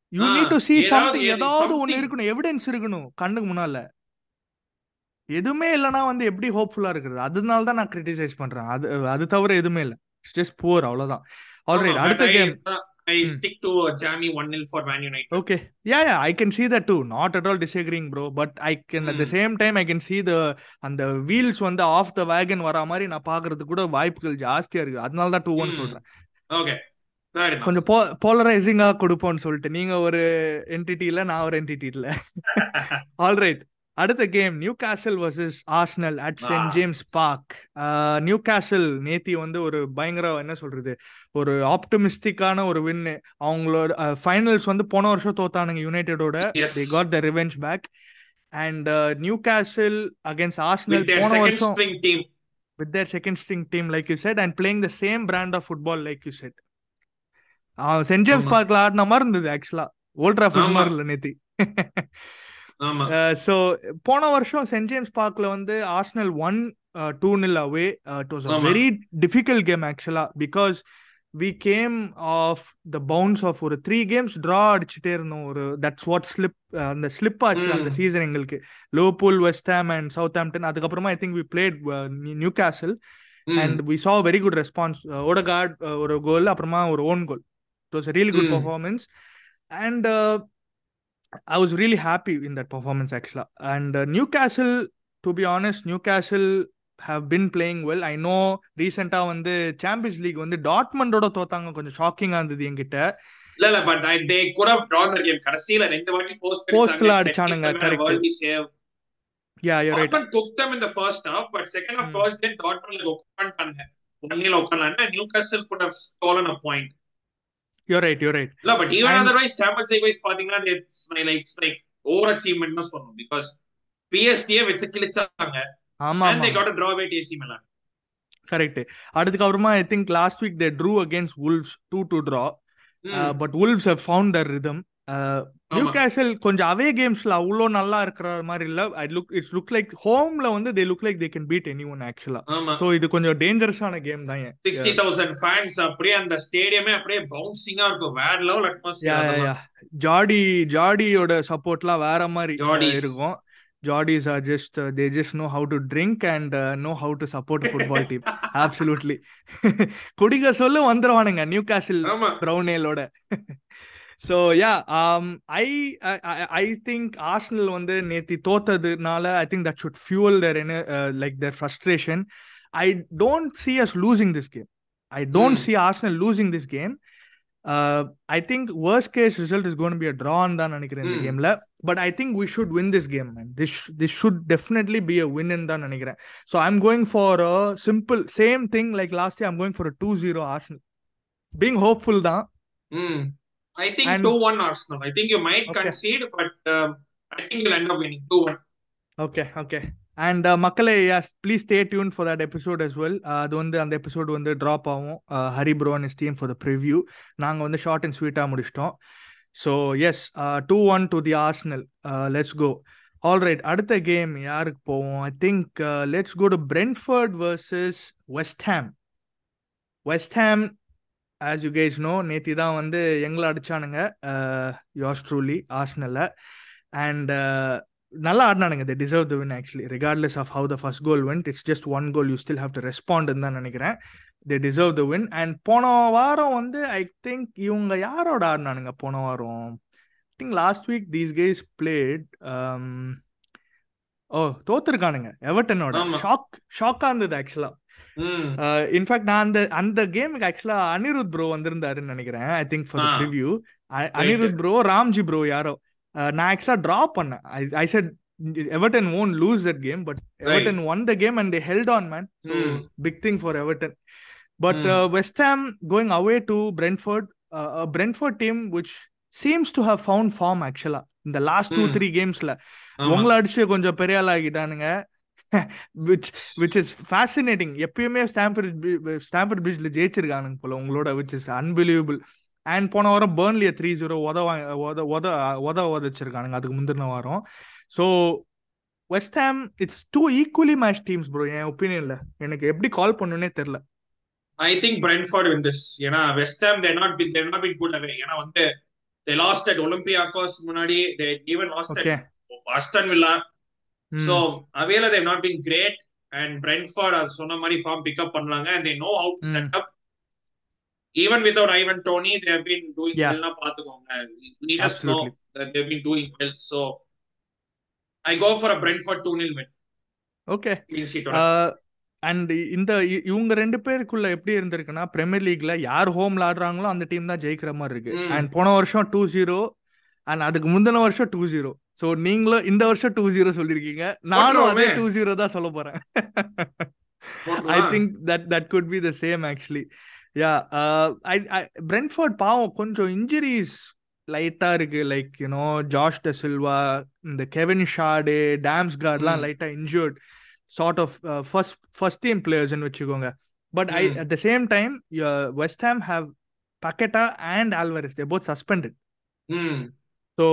யூ நீட் டு something எது- ஏதாவது ஒண்ணு. இருக்கணும் எவிடன்ஸ் இருக்கணும் கண்ணுக்கு முன்னால. எதுவுமே இல்லைன்னா வந்து எப்படி ஹோப்ஃபுல்லா இருக்கிறது? அதனால தான் நான் கிரிட்டிசைஸ் பண்றேன். அது அது தவிர எதுவுமே இல்ல. ஜஸ்ட் போர் அவ்வளவுதான். ஆல்ரைட் அடுத்த game I Hmm. Stick to Jamie one nil for Man United okay yeah yeah I can see that too. நாட் at all disagreeing bro but I can at the Hmm. Same time I can see the அந்த வீல்ஸ் வந்து ஆஃப் த வேகன் வரா மாதிரி நான் பாக்குறதுக்கு கூட வாய்ப்புகள் ஜாஸ்தியா இருக்கு. அதனால தான் டூ ஒன் Hmm. சொல்றேன். ஓகே கொஞ்சம் போ போலரைசிங்கா கொடுப்போம்னு சொல்லிட்டு நீங்க ஒரு என்டிட்டில நான் ஒரு என்டிட்டில ஆல்ரைட் அடுத்த game Newcastle versus Arsenal at Saint. James Park Newcastle நேத்தி வந்து ஒரு பயங்கர என்ன சொல்றது ஒரு ஆப்டமிஸ்டிக்கான ஒரு வின்னு அவங்களோட ஃபைனல்ஸ் வந்து போன வருஷம் தோத்தானுங்க யுனைடெடோட. They got the revenge back and Newcastle against Arsenal போன வருஷம் their second string team, like you said, and playing the same brand of football, like you said. அவன் சென்ட் ஜேம்ஸ். பார்க்ல ஆடின மாதிரி இருந்தது ஆக்சுவலா ஓல்ட் டிராஃபர்ட் ஆமா. மாதிரி இல்ல நேத்தி ஸோ போன வருஷம் சென்ட் ஜேம்ஸ் பார்க்ல வந்து Arsenal one two nil away it was. Very difficult game ஆக்சுவலா because we came off the bounce of ஒரு த்ரீ கேம்ஸ் ட்ரா அடிச்சுட்டே இருந்தோம். ஒரு தட்ஸ் வாட் ஸ்லிப் அந்த ஸ்லிப் ஆச்சு. அந்த சீசன் எங்களுக்கு. Liverpool West Ham and Southampton அதுக்கப்புறமா I think we played Newcastle. And we saw very good response Odegaard ஒரு கோல் அப்புறமா ஒரு own goal it was really good. Performance and I was really happy in that performance ஆக்சுவலா and Newcastle to be honest Newcastle have been playing well I know ரீசெண்டா வந்து சாம்பியன்ஸ் லீக் வந்து டாட்மண்டோட தோத்தாங்க. கொஞ்சம் ஷாக்கிங்கா இருந்தது என்கிட்ட. இல்ல இல்ல but they could have drawn the game. கடைசில ரெண்டு வாட்டி போஸ்ட் Postல அடிச்சானுங்க, correct. Save yeah you right took them in the first half but second half Hmm. towards then Dortmund like உட்காந்துட்டாங்க ஒன்னில உட்காரலாம் Newcastle could have stolen a point. You right you right இல்ல but even otherwise Champions League wise பாத்தீங்கன்னா it's like it's like overachievement தான் சொல்லணும் பிகாஸ் பிஎஸ்டியே வச்சு கிழிச்சாங்க. ஆமா and they ஆமா got a draw with AC Milan correct அதுக்கப்புறமா I think last week they drew against Wolves two two draw. But Wolves have found their rhythm Newcastle கொஞ்சம் அவே கேம்ஸ்ல அவ்வளோ நல்லா இருக்கிற மாதிரி இல்ல. I look it's look like ஹோம்ல வந்து they look like they can beat anyone ஆக்சுவலா ஸோ இது கொஞ்சம் டேஞ்சரஸான கேம் தான் சிக்ஸ்டி தௌசண்ட் ஃபேன்ஸ் அப்படியே அந்த ஸ்டேடியமே அப்படியே பவுன்சிங்கா இருக்கும். வேற லெவல் அட்மாஸ்பியர் ஜாடி ஜாடியோட சப்போர்ட்லாம் வேற மாதிரி. இருக்கும். Geordies are just they just know how to drink and know how to support football team. Absolutely குடிக்க சொல்ல வந்துருவானுங்க Newcastle ப்ரௌனேலோட. So yeah I I think Arsenal வந்து நேத்தி தோத்ததுனால I think that should fuel their என்ன like their frustration I don't see us losing this game I don't see Arsenal losing this game I think worst case result is gonna be a drawn தான் நினைக்கிறேன் இந்த கேம்ல but I think we should win this game man this this should definitely be a win தான் நினைக்கிறேன். So I'm going for a simple same thing like last I'm going for a two zero Arsenal being hopeful தான். I think and, 2-1 Arsenal. I think you might okay. concede, but um, I think you'll end up winning 2-1. Okay, okay. And மக்களே yes please stay tuned for that episode as well அது வந்து அந்த எபிசோட் வந்து ட்ராப் ஆகும் Hari bro and his team for the preview நாங்கள் வந்து ஷார்ட் அண்ட் ஸ்வீட்டாக முடிச்சிட்டோம் so yes two one to the Arsenal let's go all right அடுத்த கேம் யாருக்கு போவோம் I think let's go to Brentford versus West Ham West Ham as you guys know நேத்தி தான் வந்து எங்களை அடிச்சானுங்க. யோஸ் ட்ரூலி ஆர்ஸ்னல்ல அண்ட் நல்லா ஆடினானுங்க. They deserve the win actually regardless of how the first goal went it's just one goal you still have to respond தான் நினைக்கிறேன். They deserve the win and போன வாரம் வந்து ஐ திங்க் இவங்க யாரோட ஆடினானுங்க? போன வாரம். I think last week these guys played ஓ தோத்துருக்கானுங்க. எவர்டனோட ஷாக் ஷாக்கா இருந்தது ஆக்சுவலா இன்ஃபேக்ட் நான் அந்த அந்த கேமுக்கு ஆக்சுவலா அனிருத் ப்ரோ வந்திருந்தாருன்னு நினைக்கிறேன் I think for review Anirudh bro Ramji bro யாரோ. நான் ஆக்சுவலா டிராப் பண்ணேன். I said Everton won't lose that game but Everton won the game and held on man big thing for Everton but West Ham going away to Brentford Brentford team which seems to have found form ஆக்சுவலா இந்த லாஸ்ட் டூ த்ரீ கேம்ஸ்ல உங்களை அடிச்சு கொஞ்சம் பெரிய ஆள் ஆகிட்டானுங்க விச் விச் இஸ் ஃபேசினேட்டிங் எப்பயுமே ஸ்டாம்பர்ட் ஸ்டாம்பர்ட் பிரிட்ஜ்ல ஜெயிச்சிருக்கானுங்க போல உங்களோட விச் இஸ் அன்பிலீவபிள் அண்ட் போன வாரம் பேர்ன்லிய த்ரீ ஜீரோ உத உத உத உத உதச்சிருக்கானுங்க. அதுக்கு முந்தின வாரம். So West Ham it's two equally match teams bro என் ஒப்பீனியன்ல எனக்கு எப்படி கால் பண்ணுனே தெரியல. I think Brentford win this ஏன்னா West Ham they not be they not be good away ஏன்னா வந்து தே லாஸ்ட் அட் ஒலிம்பியாக்கோஸ் முன்னாடி. They even lost at Aston Villa so அவேல they've not been great and Brentford அது சொன்ன மாதிரி ஃபார்ம் பிக்கப் பண்ணாங்க and they know how to set up even without Ivan Toney they have been doing வெல்னா பாத்துக்கோங்க we just know that they've been doing well. So i go for a brentford 2 nil win okay and இந்த இவங்க ரெண்டு பேருக்குள்ள எப்படி இருந்திருக்குன்னா பிரீமியர் லீக்ல யார் ஹோம்ல ஆடுறாங்களோ அந்த டீம் தான் ஜெயிக்கிற மாதிரி இருக்கு. அண்ட் போன வருஷம் டூ ஜீரோ அண்ட் அதுக்கு முந்தின வருஷம் டூ ஜீரோ சோ நீங்களும் இந்த வருஷம் டூ ஜீரோ சொல்லிருக்கீங்க. நானும் அதே டூ ஜீரோ தான் சொல்ல போறேன். I think that that could be the same actually yeah Brentford பாவம் கொஞ்சம் இன்ஜுரிஸ் லைட்டா இருக்கு. லைக் யூனோ ஜாஷ் ட சில்வா இந்த கெவின் ஷாடே டேம்ஸ் கார்ட்லாம் லைட்டா injured sort of first first team பிளேயர்ஸ்னு வச்சுக்கோங்க. But I at the same time West Ham have Paqueta and Alvarez they both suspended so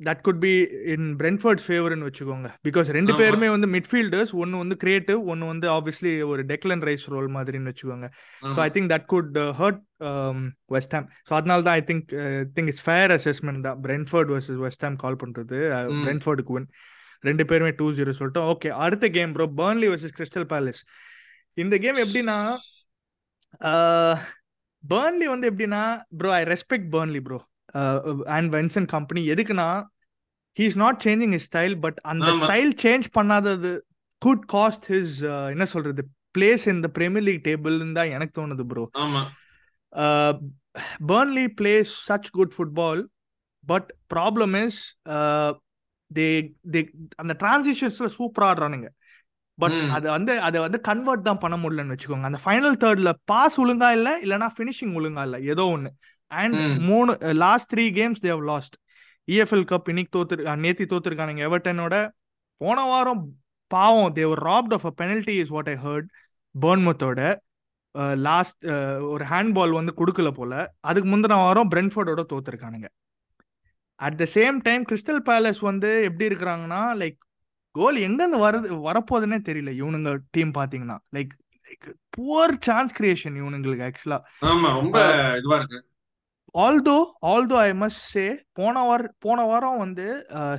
that could be in Brentford's ஃபேவர்னு வச்சுக்கோங்க. பிகாஸ் ரெண்டு பேருமே வந்து மிட்ஃபீல்டர்ஸ் ஒன்று வந்து கிரியேட்டிவ் ஒன்று வந்து ஆப்வியஸ்லி ஒரு டெக்லன் ரைஸ் ரோல் மாதிரின்னு வச்சுக்கோங்க. So I think that good hurt West Ham so அதனால தான் I think think it's fair assessment தான். Brentford versus West Ham call பண்ணுறது பிரென்ஃபர்டுக்கு வின் ரெண்டு பேருமே டூ ஜீரோ சொல்லிட்டோம். ஓகே அடுத்த game bro Burnley versus Crystal Palace இந்த கேம் எப்படின்னா பர்ன்லி வந்து எப்படின்னா bro I respect Burnley bro and Vincent Kompany எதுக்குன்னா he is not changing his style but அந்த ஸ்டைல் சேஞ்ச் பண்ணாதது குட் காஸ்ட் ஹிஸ் என்ன சொல்றது place in the Premier League table தான் எனக்கு தோணுது bro Burnley plays such good football but problem is they they அந்த டிரான்சிஷன்ஸ்ல சூப்பரா ஆடுறானுங்க. பட் அது வந்து அதை வந்து கன்வெர்ட் தான் பண்ண முடியலன்னு வச்சுக்கோங்க. அந்த ஃபைனல் தேர்ட்ல பாஸ் ஒழுங்கா இல்ல இல்லைன்னா ஃபினிஷிங் ஒழுங்கா இல்ல ஏதோ ஒண்ணு. அண்ட் மூணு last three games they've lost EFL cup இன்னைக்கு தோத்து நேத்தி தோத்துருக்கானுங்க. எவர்டனோட போன வாரம் பாவம் they were robbed of a penalty is what I heard பர்ன்மத்தோட last ஒரு ஹேண்ட் பால் வந்து கொடுக்கல போல. அதுக்கு முந்தின வாரம் பிரென்ஃபோர்டோட தோத்துருக்கானுங்க. At the same time Crystal Palace வந்து எப்படி இருக்கிறாங்கன்னா லைக் கோல் எங்கேருந்து வரது வரப்போகுதுன்னே தெரியல. இவனுங்க டீம் பாத்தீங்கன்னா like like poor chance creation இவனுங்களுக்கு ஆக்சுவலா ஆமா ரொம்ப இதுவா இருக்கு. Although although I must say போன வார போன வாரம் வந்து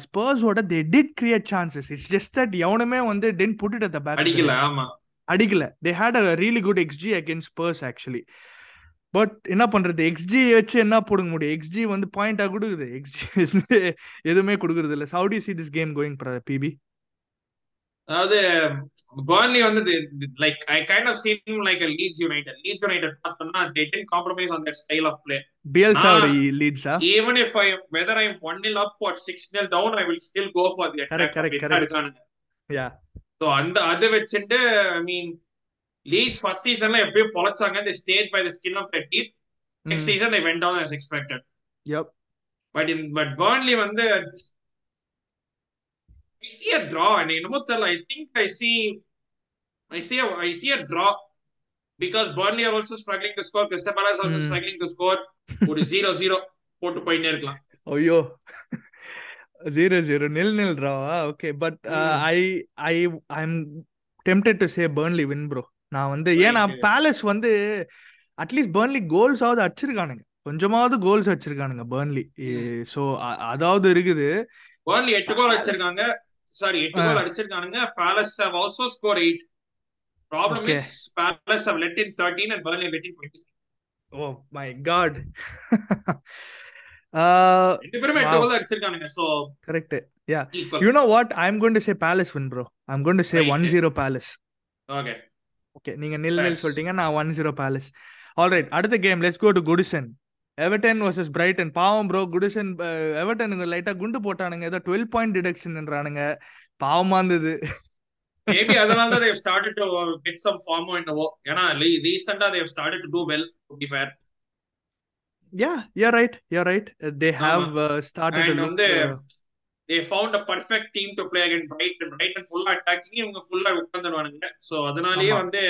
ஸ்பர்ஸோட they did create chances it's just that எவனுமே வந்து then put it at back அடிக்கல ஆமா. அடிக்கல. They had a really good xG against Spurs actually but என்ன பண்றது? எக்ஸ்ஜி வச்சு என்ன போடுங்க முடியும்? எக்ஸ்ஜி வந்து பாயிண்டா கொடுக்குது. எக்ஸ்ஜி எதுவுமே கொடுக்குறது இல்ல சவுடி சி திஸ் கேம் கோயிங் பிபி அதாவது பர்ன்லி வந்து like I kind of seen like Leeds United Leeds United பார்த்தோம்னா they tend compromise on that style of play பிஎல்சா லீட்ஸா even if I whether I 1 nil up or 6 nil down I will still go for the attack correct correct correct yeah so அந்த அது வச்சுட்டு ஐ மீன் லீட்ஸ் ஃபர்ஸ்ட் சீசன்ல எப்படியோ பொழைச்சாங்க. They stayed by the skin of the teeth next season they went down as expected. Yep but in but Burnley வந்து I see a draw and என்னமோ தெரியல I think I see I see a, I see a draw because Burnley are also struggling to score. Crystal Palace also Hmm. struggling to score. ஒரு ஜீரோ ஜீரோ போட்டு போயிட்டே இருக்கலாம். ஐயோ. ஜீரோ ஜீரோ நில் நில் ராவா okay but Mm. I I I am tempted to say Burnley win bro நான் வந்து ஏன்னா. பேலஸ் வந்து அட்லீஸ்ட் பர்ன்லி கோல்ஸாவது அடிச்சிருக்கானுங்க. கொஞ்சமாவது கோல்ஸ் அடிச்சிருக்கானுங்க பர்ன்லி ஸோ அதாவது இருக்குது Burnley எட்டு கோல். அடிச்சிருக்காங்க. சாரி எட்டு. கோல் அடிச்சிருக்கானுங்க. Have also scored eight. Problem Okay. is Palace have let in 13 and Burnley let in 26 oh my God ரெண்டு பேருமே எட்டு. Goal அடிச்சிருக்கானுங்க so correct equal you know what I am going to say Palace win bro I am going to say Right. One zero Palace okay okay நீங்க நில் நில். சொல்லிட்டீங்க நான் ஒன் ஜீரோ பேலஸ் ஆல்ரைட் அடுத்த game let's go to Goodison Everton versus Brighton பாவம் ப்ரோ குடிசன் எவர்டனுங்க லைட்டா குண்டு போட்டானுங்க. ஏதோ டுவெல் பாயிண்ட் டிடக்ஷன்ன்றானுங்க பாவமா இருந்தது. மேபி அதனால தான் started to get some form in the ஏன்னா ரீசெண்டா they've started to do well to be fair. Yeah you right you right they have started And வந்து they found a perfect team to play against Brighton. Brighton ஃபுல்லா அட்டாக்கிங் இவங்க ஃபுல்லா உட்கார்ந்துடுவானுங்க. சோ அதனாலேயே. வந்து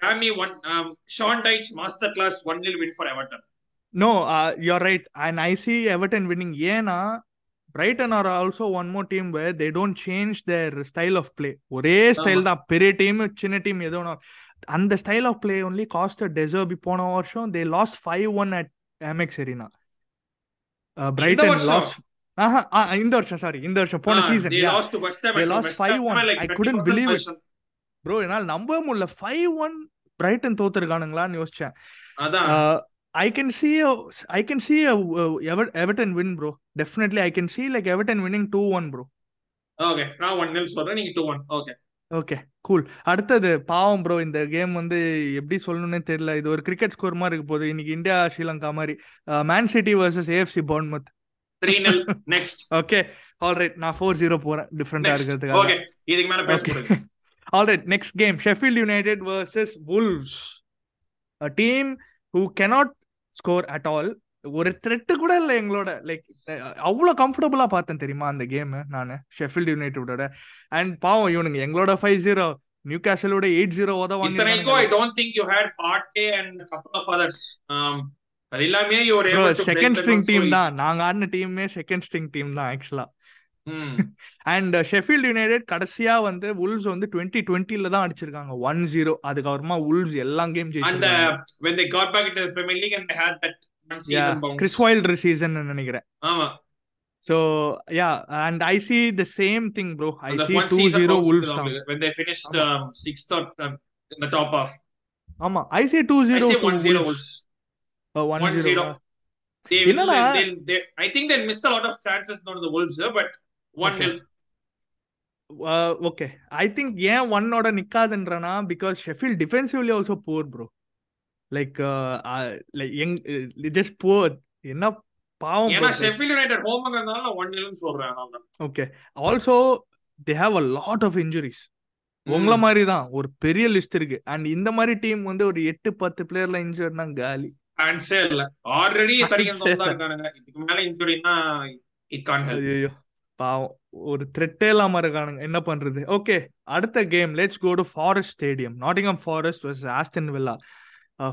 Tammy one um, Sean Dyche master class 1 nil win for Everton. No you right and I see Everton winning ஏன்னா Brighton are also one more team where they don't change their style of play ஒரே ஸ்டைல் தான். பெரிய டீம் சின்ன டீம் ஒன்று அந்த style of play only cost De Zerbi போன வருஷம் they lost five one at Amex Arena Brighton? Lost ஆஹா இந்த வருஷம் சாரி இந்த வருஷம் போன season they lost to West Ham They at ப்ரோ என்னால் நம்பவே முடியல. ஃபைவ் ஒன் பிரைட்டன் தோத்துருக்கானுங்களான்னு யோசிச்சேன். I can see I can see Everton win bro definitely I can see like Everton winning two one bro okay நான் 1 nil சொல்றேன் நீங்க 2 1 ஓகே ஓகே கூல் அடுத்தது பாவம் ப்ரோ இந்த கேம் வந்து எப்படி சொல்லணும்னே தெரியல. இது ஒரு கிரிக்கெட் ஸ்கோர் மாதிரி இருக்கு போகுது. இன்னைக்கு இந்தியா ஸ்ரீலங்கா மாதிரி. Man City versus AFC பவுன்மத் 3 nil next. Okay alright நான் ஃபோர் ஜீரோ போறேன். டிஃப்ரெண்டா இருக்கிறதுக்காக. ஓகே இதுக்கு மேல பேசக்கூடாது alright next game Sheffield United versus Wolves a team who cannot score at all ஒரு த்ரெட்டு கூட இல்லை எங்களோட. லைக் அவ்வளோ கம்ஃபர்டபுளா பார்த்தேன் தெரியுமா அந்த கேம் நான்? ஷெஃபீல்ட் யுனைடெடோட அண்ட் பாவம் இவனுங்க எங்களோட ஃபைவ் ஜீரோ நியூ கேசலோட எயிட் ஜீரோ இத்தனைக்கும் I don't think you had Partey and couple of others அது எல்லாமே ஒரு செகண்ட் ஸ்ட்ரிங் டீம் தான். நாங்க ஆடின டீமே செகண்ட் ஸ்ட்ரிங் டீம் தான் ஆக்சுவலா அண்ட் ஷெஃபீல்ட் யுனைடெட் கடைசியா வந்து உல்ஸ் வந்து டுவெண்ட்டி டுவெண்ட்டில தான் அடிச்சிருக்காங்க ஒன் ஜீரோ அதுக்கப்புறமா உல்ஸ் எல்லா கேம் and ஜெயிச்சிருக்காங்க uh, when they got back into the Premier League and they had that one season bounce. Chris Wilder season நினைக்கிறேன் ஆமா so yeah and I see the same thing bro I see one two season zero bounce Wolves தான் when they finished ஆமா. um, sixth or um, in the top half. ஆமா ஐ C two I zero say two 1-0 Wolves. One 1-0. Zero They will, என்னடா? I think they'll miss a lot of chances not the Wolves, uh, but 1 Okay. nil. Okay I think ஏன் ஒன்னோட நிக்காதுன்றனா because Sheffield defensively also poor bro like like young just poor என்ன பாவம் ஏன்னா ஷெஃபீல்ட் யுனைடெட் ஹோம்ங்கிறதுனால நான் 1 nil சொல்றேன் அதனால okay also they have a lot of injuries உங்களை மாதிரி தான் ஒரு பெரிய லிஸ்ட் இருக்கு. அண்ட் இந்த மாதிரி டீம் வந்து ஒரு எட்டு பத்து பிளேயர்ல இன்ஜுர்ட்னா காலி. இல்ல. ஆல்ரெடி. இருக்கானுங்க இதுக்கு மேல இன்ஜுரினா இட் கான் ஹெல்ப் பாவம் ஒரு த்ரெட்டே இல்லாம இருக்கானுங்க. என்ன பண்றது? ஓகே அடுத்த game let's go to Forest stadium Nottingham Forest versus Aston Villa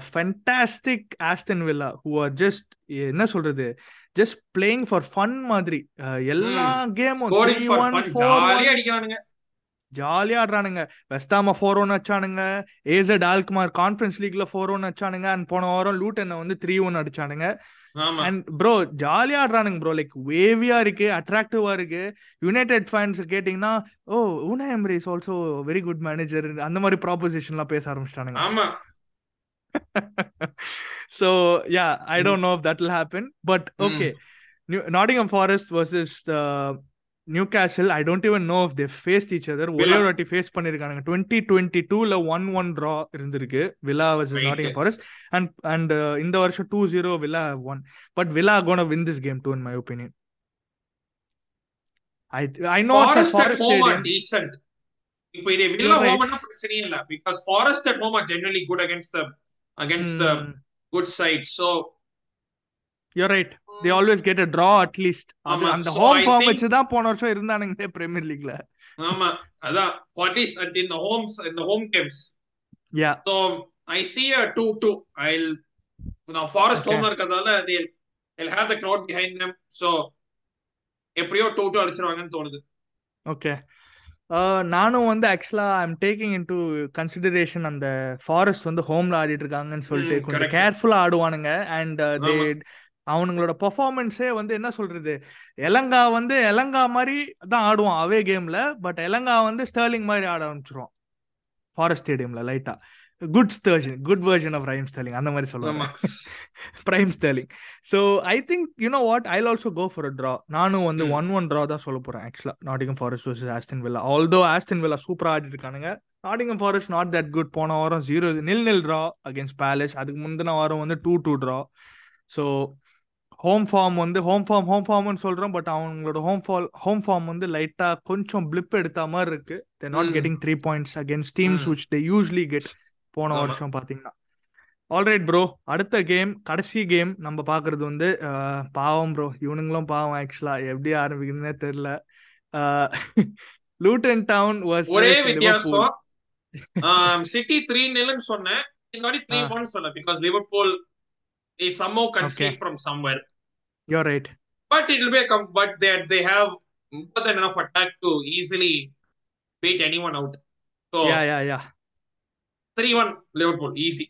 fantastic Aston Villa who are just என்ன சொல்றது? ஜஸ்ட் பிளேயிங் ஃபார் ஃபன் மாதிரி. எல்லா கேமும் ஜாலியா ஆடுறானுங்க. வெஸ்டாம ஃபோர் ஒன் வச்சானுங்க ஏசட் ஆல்குமார் கான்ஃபரன்ஸ் லீக்ல ஃபோர் ஒன் வச்சானுங்க அண்ட் போன வாரம் லூட்டனை வந்து த்ரீ ஒன் அடிச்சானுங்க. அண்ட் ப்ரோ ஜாலியா ஆடுறானுங்க ப்ரோ லைக் வேவியா இருக்கு அட்ராக்டிவா இருக்கு. யுனைடெட் ஃபேன்ஸ் கேட்டிங்கன்னா ஓ Unai Emery is also very good manager அந்த மாதிரி ப்ராபோசிஷன்லாம் பேச ஆரம்பிச்சிட்டானுங்க. ஆமா. Yeah, I don't know if that will happen, but okay. New, Nottingham Forest Newcastle. I don't even know if they faced each other. ஒரே ஒரு வாட்டி ஃபேஸ் பண்ணிருக்காங்க டுவெண்ட்டி டுவெண்ட்டி டூல ஒன் ஒன் ட்ரா இருந்திருக்கு. Villa versus Nottingham Forest and and இந்த வருஷம் two zero Villa one but Villa gonna win this game too in my opinion I I know decent இப்போ இதே வில்லா ஹோம்னா பிரச்சனையே இல்ல. Because Forest at home are generally good against the against the good side so you right they always get a draw at least அந்த ஹோம் ஃபார்ம் வச்சு தான் போன வருஷம் இருந்தானுங்க பிரீமியர் லீக்ல ஆமா அதான் at least in the homes in the home games yeah so I see a 2 2 i'll now forest home இருக்கதால they'll they'll have the crowd behind them. So எப்படியோ 2 2 அடிச்சிருவாங்கன்னு தோணுது. ஓகே நானும் வந்து actually I am taking in to consideration அந்த ஃபாரஸ்ட் வந்து ஹோம்ல ஆடிட்டு இருக்காங்கன்னு சொல்லிட்டு கொஞ்சம் கேர்ஃபுல்லா ஆடுவானுங்க. அண்ட் தே அவனுங்களோட பெர்ஃபார்மன்ஸே வந்து என்ன சொல்றது? எலங்கா வந்து எலங்கா மாதிரி தான் ஆடுவான் அவே கேம்ல பட் எலங்கா வந்து ஸ்டர்லிங் மாதிரி ஆட ஆரம்பிச்சிருவான். ஃபாரஸ்ட் ஸ்டேடியம்ல லைட்டா good Sterling good version of prime Sterling அந்த மாதிரி சொல்லுவாங்க prime Sterling so I think you know what I also go for a draw நானும் வந்து ஒன் ஒன் ட்ரா தான் சொல்ல போறேன் actually Nottingham Forest versus Aston Villa although Aston Villa சூப்பரா ஆடிட்டு இருக்கானுங்க Nottingham Forest not that good போன வாரம் ஜீரோ நில் நில் ட்ரா அகேன்ஸ்ட் பேலஸ் அதுக்கு முந்தின வாரம் வந்து two two draw so home form வந்து ஹோம் ஃபார்ம் ஹோம் ஃபார்ம்னு சொல்றோம் பட் அவங்களோட ஹோம் ஃபால் ஹோம் ஃபார்ம் வந்து லைட்டா கொஞ்சம் பிளிப் எடுத்த மாதிரி இருக்கு. They not getting three points against teams which they usually get போன வருஷம் பாத்தீங்கன்னா. ஆல்ரைட் ப்ரோ அடுத்த கேம் கடைசி கேம் நம்ம பாக்குறது வந்து பாவம் ப்ரோ இவனுங்களும் பாவம் ஆக்சுவலா எப்படி ஆரம்பிக்குதுன்னே தெரியல. லூட்டன் டவுன் வாஸ் ஒரே வித்தியாசம். சிட்டி த்ரீ நில்னு சொன்னேன். இந்த மாதிரி த்ரீ ஒன் சொல்ல because Liverpool they somehow concede okay. from somewhere. You're right. But it will be a com- but they they have more than enough attack to easily beat anyone out. So yeah, yeah, yeah. Three one Liverpool easy.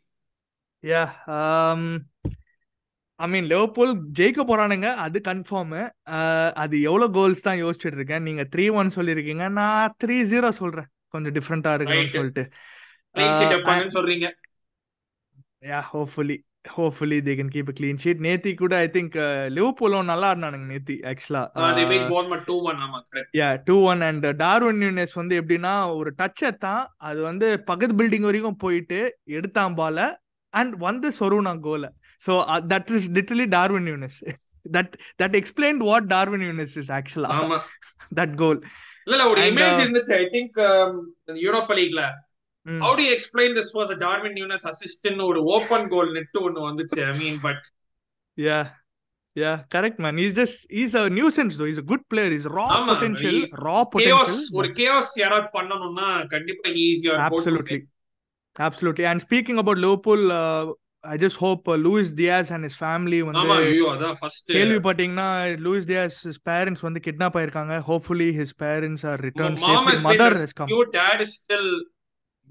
Yeah. Um. I mean Liverpool ஜெயிக்க போறானுங்க அது கன்ஃபார்ம் அது எவ்வளவு கோல்ஸ் தான் யோசிச்சுட்டு இருக்கேன் நீங்க த்ரீ ஒன் சொல்லிருக்கீங்க நான் த்ரீ ஜீரோ சொல்றேன் கொஞ்சம் டிஃப்ரெண்டா இருக்குன்னு சொல்லிட்டு சொல்றீங்க yeah hopefully hopefully they can keep clean sheet நேத்தி கூட ஐ திங்க் லிவர்பூலும் நல்லா ஆடினானுங்க நேத்தி actually yeah two one and Darwin Nunez வந்து எப்படின்னா ஒரு டச் தான் அது வந்து பக்கத்து பில்டிங் வரைக்கும் போயிட்டு எடுத்தான் பால அண்ட் வந்து சொருனா கோல so that is literally Darwin Nunez that that explain what Darwin Nunez is actually that goal இல்ல ஒரு இமேஜ் இருந்துச்சு I think Europa லீக்ல how to explain this was Darwin Nunez assistant ஒரு ஓபன் கோல் நெட் ஒன்னு வந்துச்சு I mean but yeah yeah correct man is just is a nuisance though is a good player is raw potential raw potential ஒரு chaos யாராவது பண்ணனும்னா கண்டிப்பா absolutely and speaking about liverpool uh, I just hope uh, Luis Diaz and his family வந்து கேள்விப்பட்டீங்கன்னா லூயிஸ் டியாஸ் his parents வந்து கிட்னாப் ஆயிருக்காங்க hopefully his parents are returned safely mother has come your dad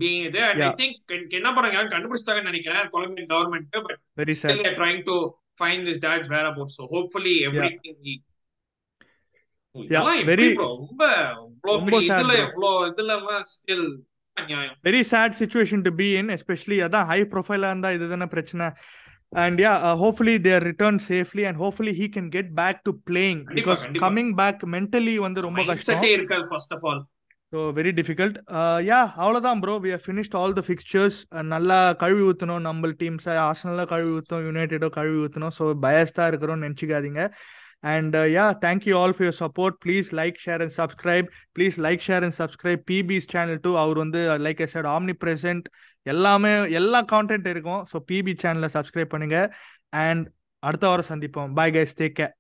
being there. And yeah. I think என்ன பண்றாங்க கண்டுபிடிச்சிட்டாங்கன்னு நினைக்கிறேன் Colombian government but trying to find this dad's whereabouts. So hopefully everything yeah. he yeah very ரொம்ப ரொம்ப இதுல எவ்வளவு இதுல still very sad situation to be in especially அதான் ஹை ப்ரொஃபைலா இருந்தா இதுதானே பிரச்சனை. And yeah hopefully they're return safely and hopefully he can get back to playing because coming back mentally வந்து ரொம்ப கஷ்டம். இருக்காது first of all so very difficult yeah அவ்வளோதான் bro we finished all the fixtures நல்லா கழுவி ஊற்றணும் நம்ம டீம்ஸ் ஆர்சனலாக கழுவி ஊற்றணும் யுனைடெடோ கழுவி ஊற்றணும் ஸோ பயஸ்டாக இருக்கிறோம்னு நினச்சிக்காதீங்க. And yeah uh, thank you all all support please like share and share, please like share like, share, and channel to our வந்து லைக் ஐ ஆம்னி பிரசன்ட் எல்லாமே எல்லா கான்டென்ட் இருக்கும். ஸோ பிபி சேனலை சப்ஸ்கிரைப் பண்ணுங்க. அண்ட் அடுத்த வாரம் சந்திப்போம். Bye guys take care